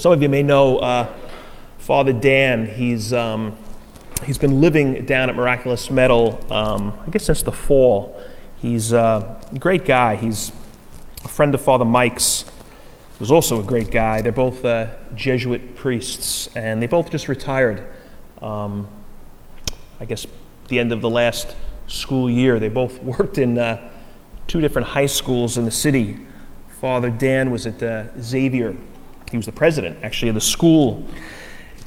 Some of you may know uh, Father Dan. He's, um, he's been living down at Miraculous Medal, um, I guess, since the fall. He's uh, a great guy. He's a friend of Father Mike's, who's also a great guy. They're both uh, Jesuit priests, and they both just retired. Um, I guess the end of the last school year. They both worked in uh, two different high schools in the city. Father Dan was at uh, Xavier he was the president, actually, of the school.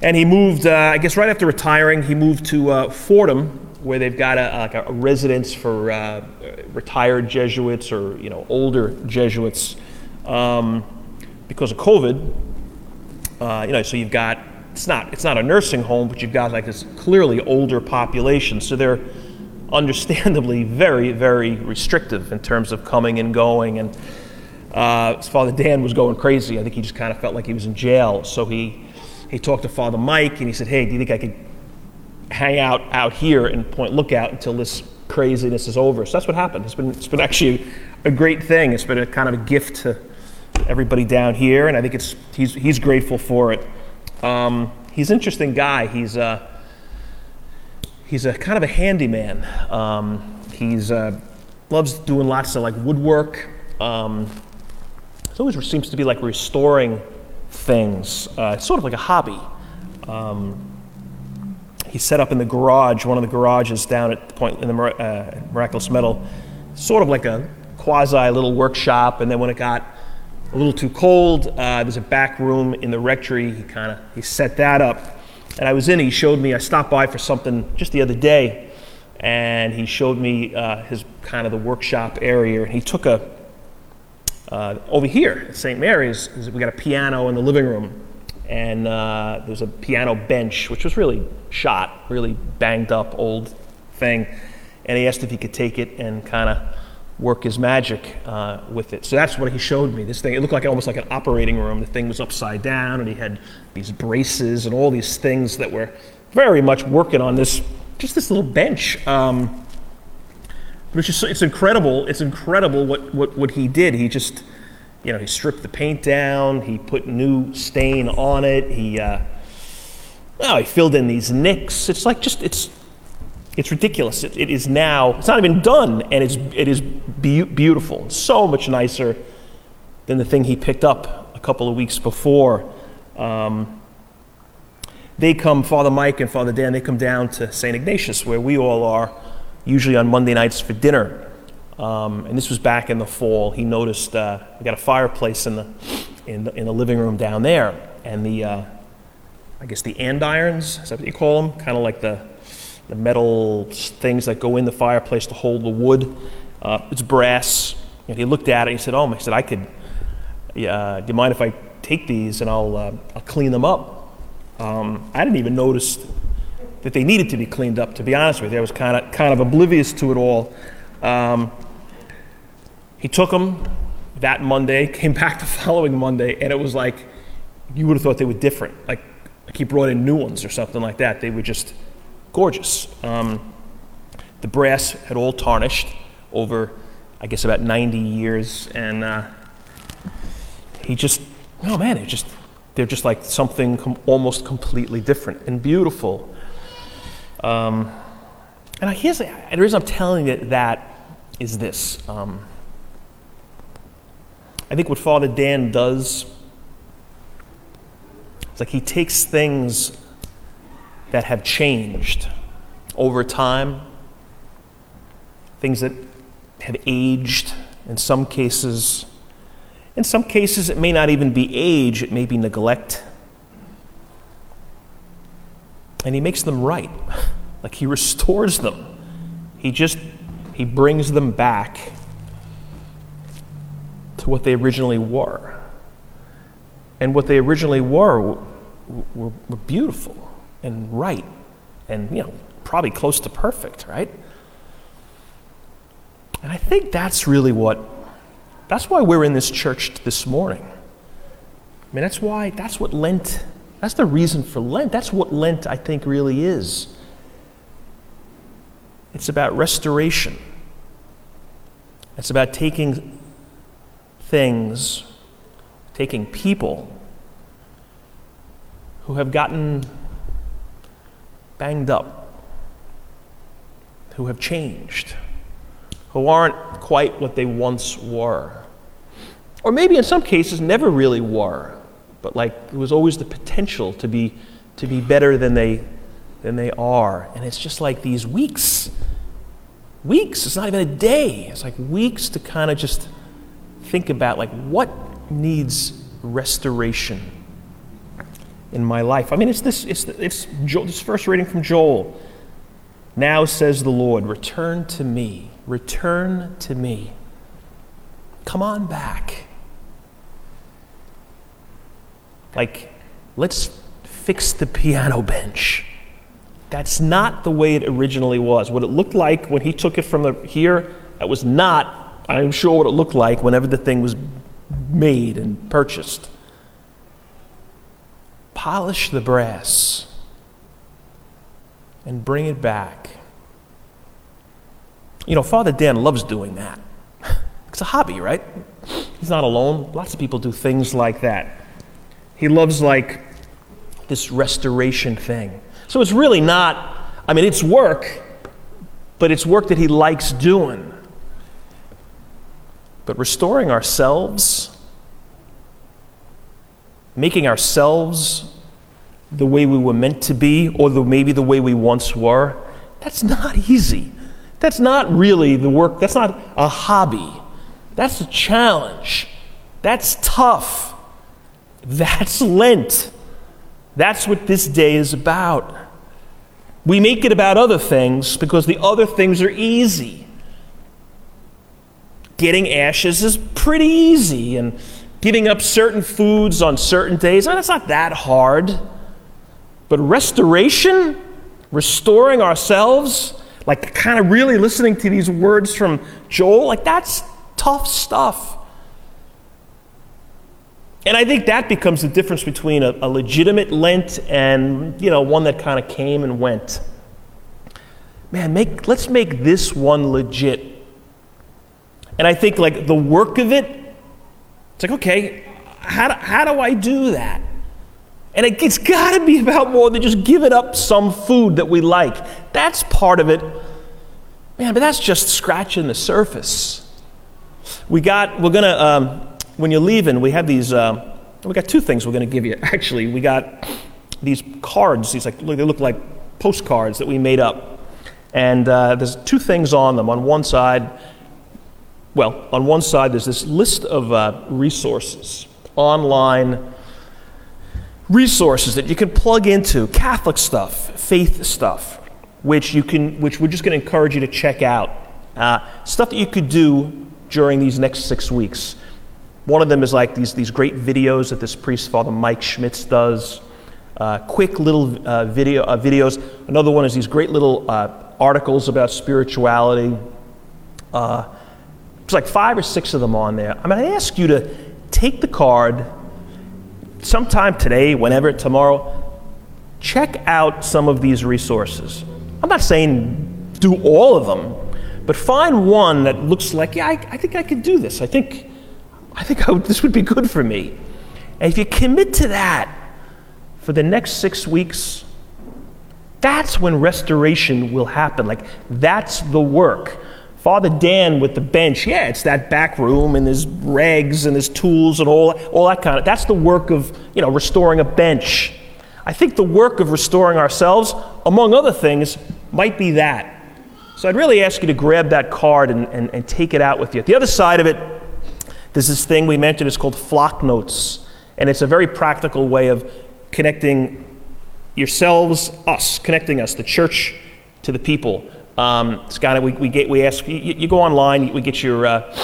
And he moved, uh, I guess, right after retiring, he moved to uh, Fordham, where they've got a, like a residence for uh, retired Jesuits or you know older Jesuits um, because of COVID. Uh, you know, so you've got it's not it's not a nursing home, but you've got like this clearly older population. So they're understandably very very restrictive in terms of coming and going and uh, his father Dan was going crazy. I think he just kind of felt like he was in jail. So he, he talked to Father Mike and he said, Hey, do you think I could hang out out here in Point Lookout until this craziness is over? So that's what happened. It's been, it's been actually a great thing. It's been a kind of a gift to everybody down here, and I think it's, he's, he's grateful for it. Um, he's an interesting guy. He's a, he's a kind of a handyman. Um, he's uh, loves doing lots of like woodwork. Um, it always seems to be like restoring things. Uh, it's sort of like a hobby. Um, he set up in the garage, one of the garages down at the point in the uh, Miraculous Medal, sort of like a quasi little workshop. And then when it got a little too cold, uh, there's a back room in the rectory. He kind of he set that up, and I was in. He showed me. I stopped by for something just the other day, and he showed me uh, his kind of the workshop area. And He took a uh, over here at St. Mary's, we got a piano in the living room, and uh, there's a piano bench, which was really shot, really banged up old thing. And he asked if he could take it and kind of work his magic uh, with it. So that's what he showed me. This thing, it looked like almost like an operating room. The thing was upside down, and he had these braces and all these things that were very much working on this, just this little bench. Um, but it's just it's incredible. It's incredible what, what, what he did. He just, you know, he stripped the paint down. He put new stain on it. He, uh, oh, he filled in these nicks. It's like just it's it's ridiculous. It, it is now. It's not even done, and it's it is be- beautiful. so much nicer than the thing he picked up a couple of weeks before. Um, they come, Father Mike and Father Dan. They come down to St. Ignatius, where we all are usually on Monday nights for dinner. Um, and this was back in the fall. He noticed uh, we got a fireplace in the, in the, in the living room down there, and the uh, I guess the andirons is that what you call them? Kind of like the the metal things that go in the fireplace to hold the wood. Uh, it's brass. And he looked at it. and He said, "Oh, he said I could. Uh, do you mind if I take these and I'll uh, I'll clean them up?" Um, I didn't even notice that they needed to be cleaned up, to be honest with you. I was kind of, kind of oblivious to it all. Um, he took them that Monday, came back the following Monday, and it was like you would have thought they were different. Like, like he brought in new ones or something like that. They were just gorgeous. Um, the brass had all tarnished over, I guess, about 90 years, and uh, he just, oh man, it just, they're just like something com- almost completely different and beautiful. Um, and here's the, the reason I'm telling you that is this. Um, I think what Father Dan does is like he takes things that have changed over time, things that have aged in some cases. In some cases, it may not even be age, it may be neglect and he makes them right. Like he restores them. He just he brings them back to what they originally were. And what they originally were were, were beautiful and right and you know probably close to perfect, right? And I think that's really what that's why we're in this church this morning. I mean, that's why that's what Lent that's the reason for Lent. That's what Lent, I think, really is. It's about restoration. It's about taking things, taking people, who have gotten banged up, who have changed, who aren't quite what they once were. Or maybe in some cases never really were, but like there was always the potential to be, to be better than they, than they are. And it's just like these weeks. Weeks, it's not even a day. It's like weeks to kind of just think about like what needs restoration in my life. I mean, it's this, it's, it's Joel, this first reading from Joel. Now says the Lord, return to me, return to me. Come on back. Like, let's fix the piano bench. That's not the way it originally was. What it looked like when he took it from the, here, that was not, I'm sure, what it looked like whenever the thing was made and purchased. Polish the brass and bring it back. You know, Father Dan loves doing that. It's a hobby, right? He's not alone. Lots of people do things like that. He loves, like, this restoration thing. So it's really not, I mean, it's work, but it's work that he likes doing. But restoring ourselves, making ourselves the way we were meant to be, or the, maybe the way we once were, that's not easy. That's not really the work, that's not a hobby. That's a challenge. That's tough. That's Lent. That's what this day is about. We make it about other things because the other things are easy. Getting ashes is pretty easy, and giving up certain foods on certain days, that's not that hard. But restoration, restoring ourselves, like kind of really listening to these words from Joel, like that's tough stuff. And I think that becomes the difference between a, a legitimate Lent and, you know, one that kind of came and went. Man, make, let's make this one legit. And I think, like, the work of it, it's like, okay, how do, how do I do that? And it, it's got to be about more than just giving up some food that we like. That's part of it. Man, but that's just scratching the surface. We got, we're to, um, when you're leaving, we have these, uh, we got two things we're going to give you. Actually, we got these cards, these like, they look like postcards that we made up. And uh, there's two things on them. On one side, well, on one side, there's this list of uh, resources, online resources that you can plug into, Catholic stuff, faith stuff, which, you can, which we're just going to encourage you to check out. Uh, stuff that you could do during these next six weeks. One of them is like these, these great videos that this priest, Father Mike Schmitz, does. Uh, quick little uh, video, uh, videos. Another one is these great little uh, articles about spirituality. Uh, there's like five or six of them on there. I'm going to ask you to take the card sometime today, whenever, tomorrow. Check out some of these resources. I'm not saying do all of them, but find one that looks like, yeah, I, I think I could do this. I think I think I would, this would be good for me. And if you commit to that for the next six weeks, that's when restoration will happen. Like, that's the work. Father Dan with the bench, yeah, it's that back room and there's rags and there's tools and all, all that kind of. That's the work of, you know, restoring a bench. I think the work of restoring ourselves, among other things, might be that. So I'd really ask you to grab that card and, and, and take it out with you. The other side of it, there's this thing we mentioned, it's called flock notes. And it's a very practical way of connecting yourselves, us, connecting us, the church to the people. Um, it's kind of, we, we, get, we ask, you, you go online, we get your, uh,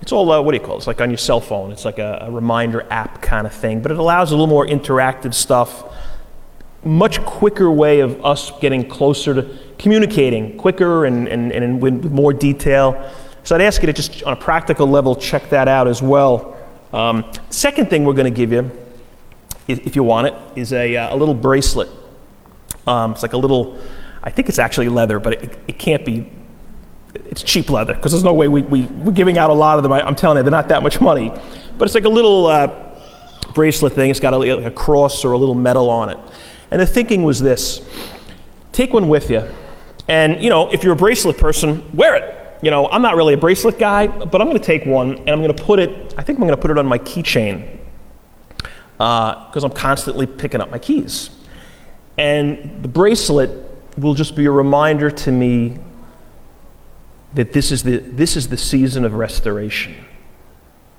it's all, uh, what do you call it? It's like on your cell phone. It's like a, a reminder app kind of thing. But it allows a little more interactive stuff. Much quicker way of us getting closer to communicating, quicker and, and, and with more detail. So I'd ask you to just, on a practical level, check that out as well. Um, second thing we're going to give you, if you want it, is a, uh, a little bracelet. Um, it's like a little, I think it's actually leather, but it, it can't be, it's cheap leather, because there's no way we, we, we're giving out a lot of them. I, am telling you, they're not that much money. But it's like a little, uh, bracelet thing. It's got a, a cross or a little medal on it. And the thinking was this take one with you. And, you know, if you're a bracelet person, wear it. You know, I'm not really a bracelet guy, but I'm going to take one and I'm going to put it, I think I'm going to put it on my keychain because uh, I'm constantly picking up my keys. And the bracelet will just be a reminder to me that this is the, this is the season of restoration.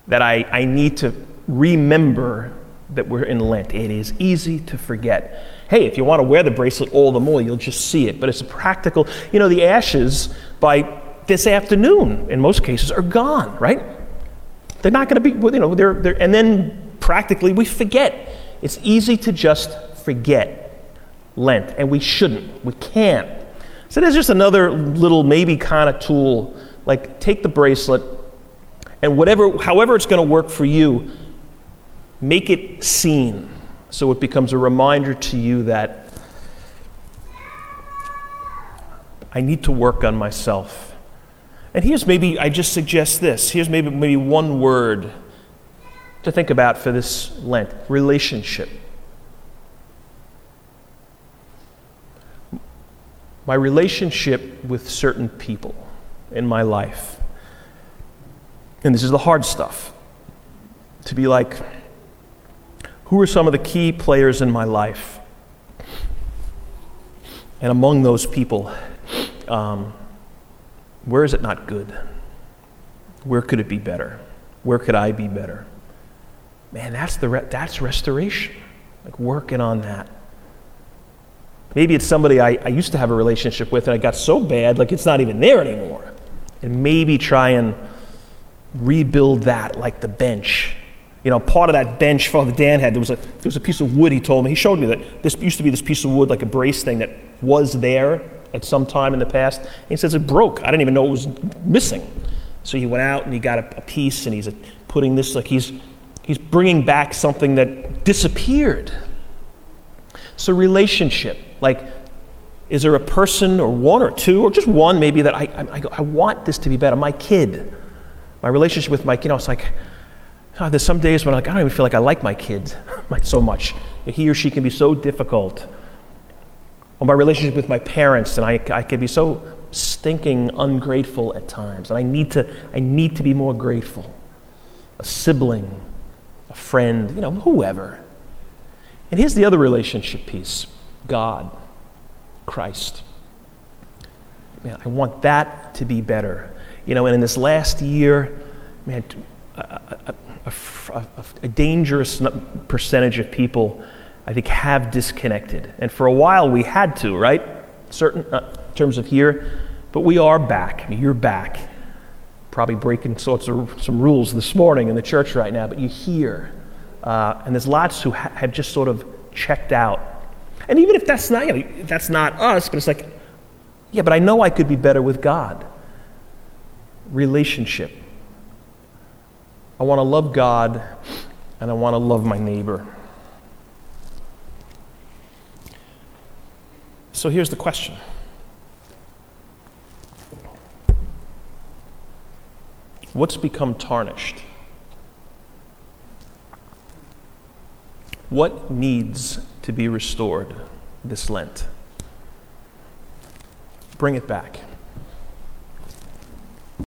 That I, I need to remember that we're in Lent. It is easy to forget. Hey, if you want to wear the bracelet all the more, you'll just see it. But it's a practical, you know, the ashes by this afternoon, in most cases, are gone, right? They're not going to be, you know, they're, they're, and then practically we forget. It's easy to just forget Lent, and we shouldn't. We can't. So there's just another little maybe kind of tool. Like take the bracelet, and whatever, however it's going to work for you, make it seen so it becomes a reminder to you that I need to work on myself. And here's maybe, I just suggest this. Here's maybe, maybe one word to think about for this Lent relationship. My relationship with certain people in my life. And this is the hard stuff. To be like, who are some of the key players in my life? And among those people, um, where is it not good? Where could it be better? Where could I be better? Man, that's, the re- that's restoration. Like working on that. Maybe it's somebody I, I used to have a relationship with and I got so bad, like it's not even there anymore. And maybe try and rebuild that like the bench you know, part of that bench Father Dan had, there was, a, there was a piece of wood, he told me. He showed me that this used to be this piece of wood, like a brace thing that was there at some time in the past. And he says it broke. I didn't even know it was missing. So he went out and he got a, a piece and he's putting this, like he's, he's bringing back something that disappeared. So, relationship, like, is there a person or one or two or just one maybe that I, I, I want this to be better? My kid, my relationship with my, you know, it's like, Oh, there's some days when I'm like, I don't even feel like I like my kids so much. He or she can be so difficult. Or my relationship with my parents, and I, I can be so stinking ungrateful at times. And I need to, I need to be more grateful. A sibling, a friend, you know, whoever. And here's the other relationship piece God, Christ. Man, I want that to be better. You know, and in this last year, man, a, a, a dangerous percentage of people, I think, have disconnected. And for a while, we had to, right? Certain uh, terms of here, but we are back. You're back. Probably breaking sorts of some rules this morning in the church right now, but you hear. Uh, and there's lots who ha- have just sort of checked out. And even if that's not, you know, that's not us, but it's like, yeah, but I know I could be better with God. Relationship I want to love God and I want to love my neighbor. So here's the question What's become tarnished? What needs to be restored this Lent? Bring it back.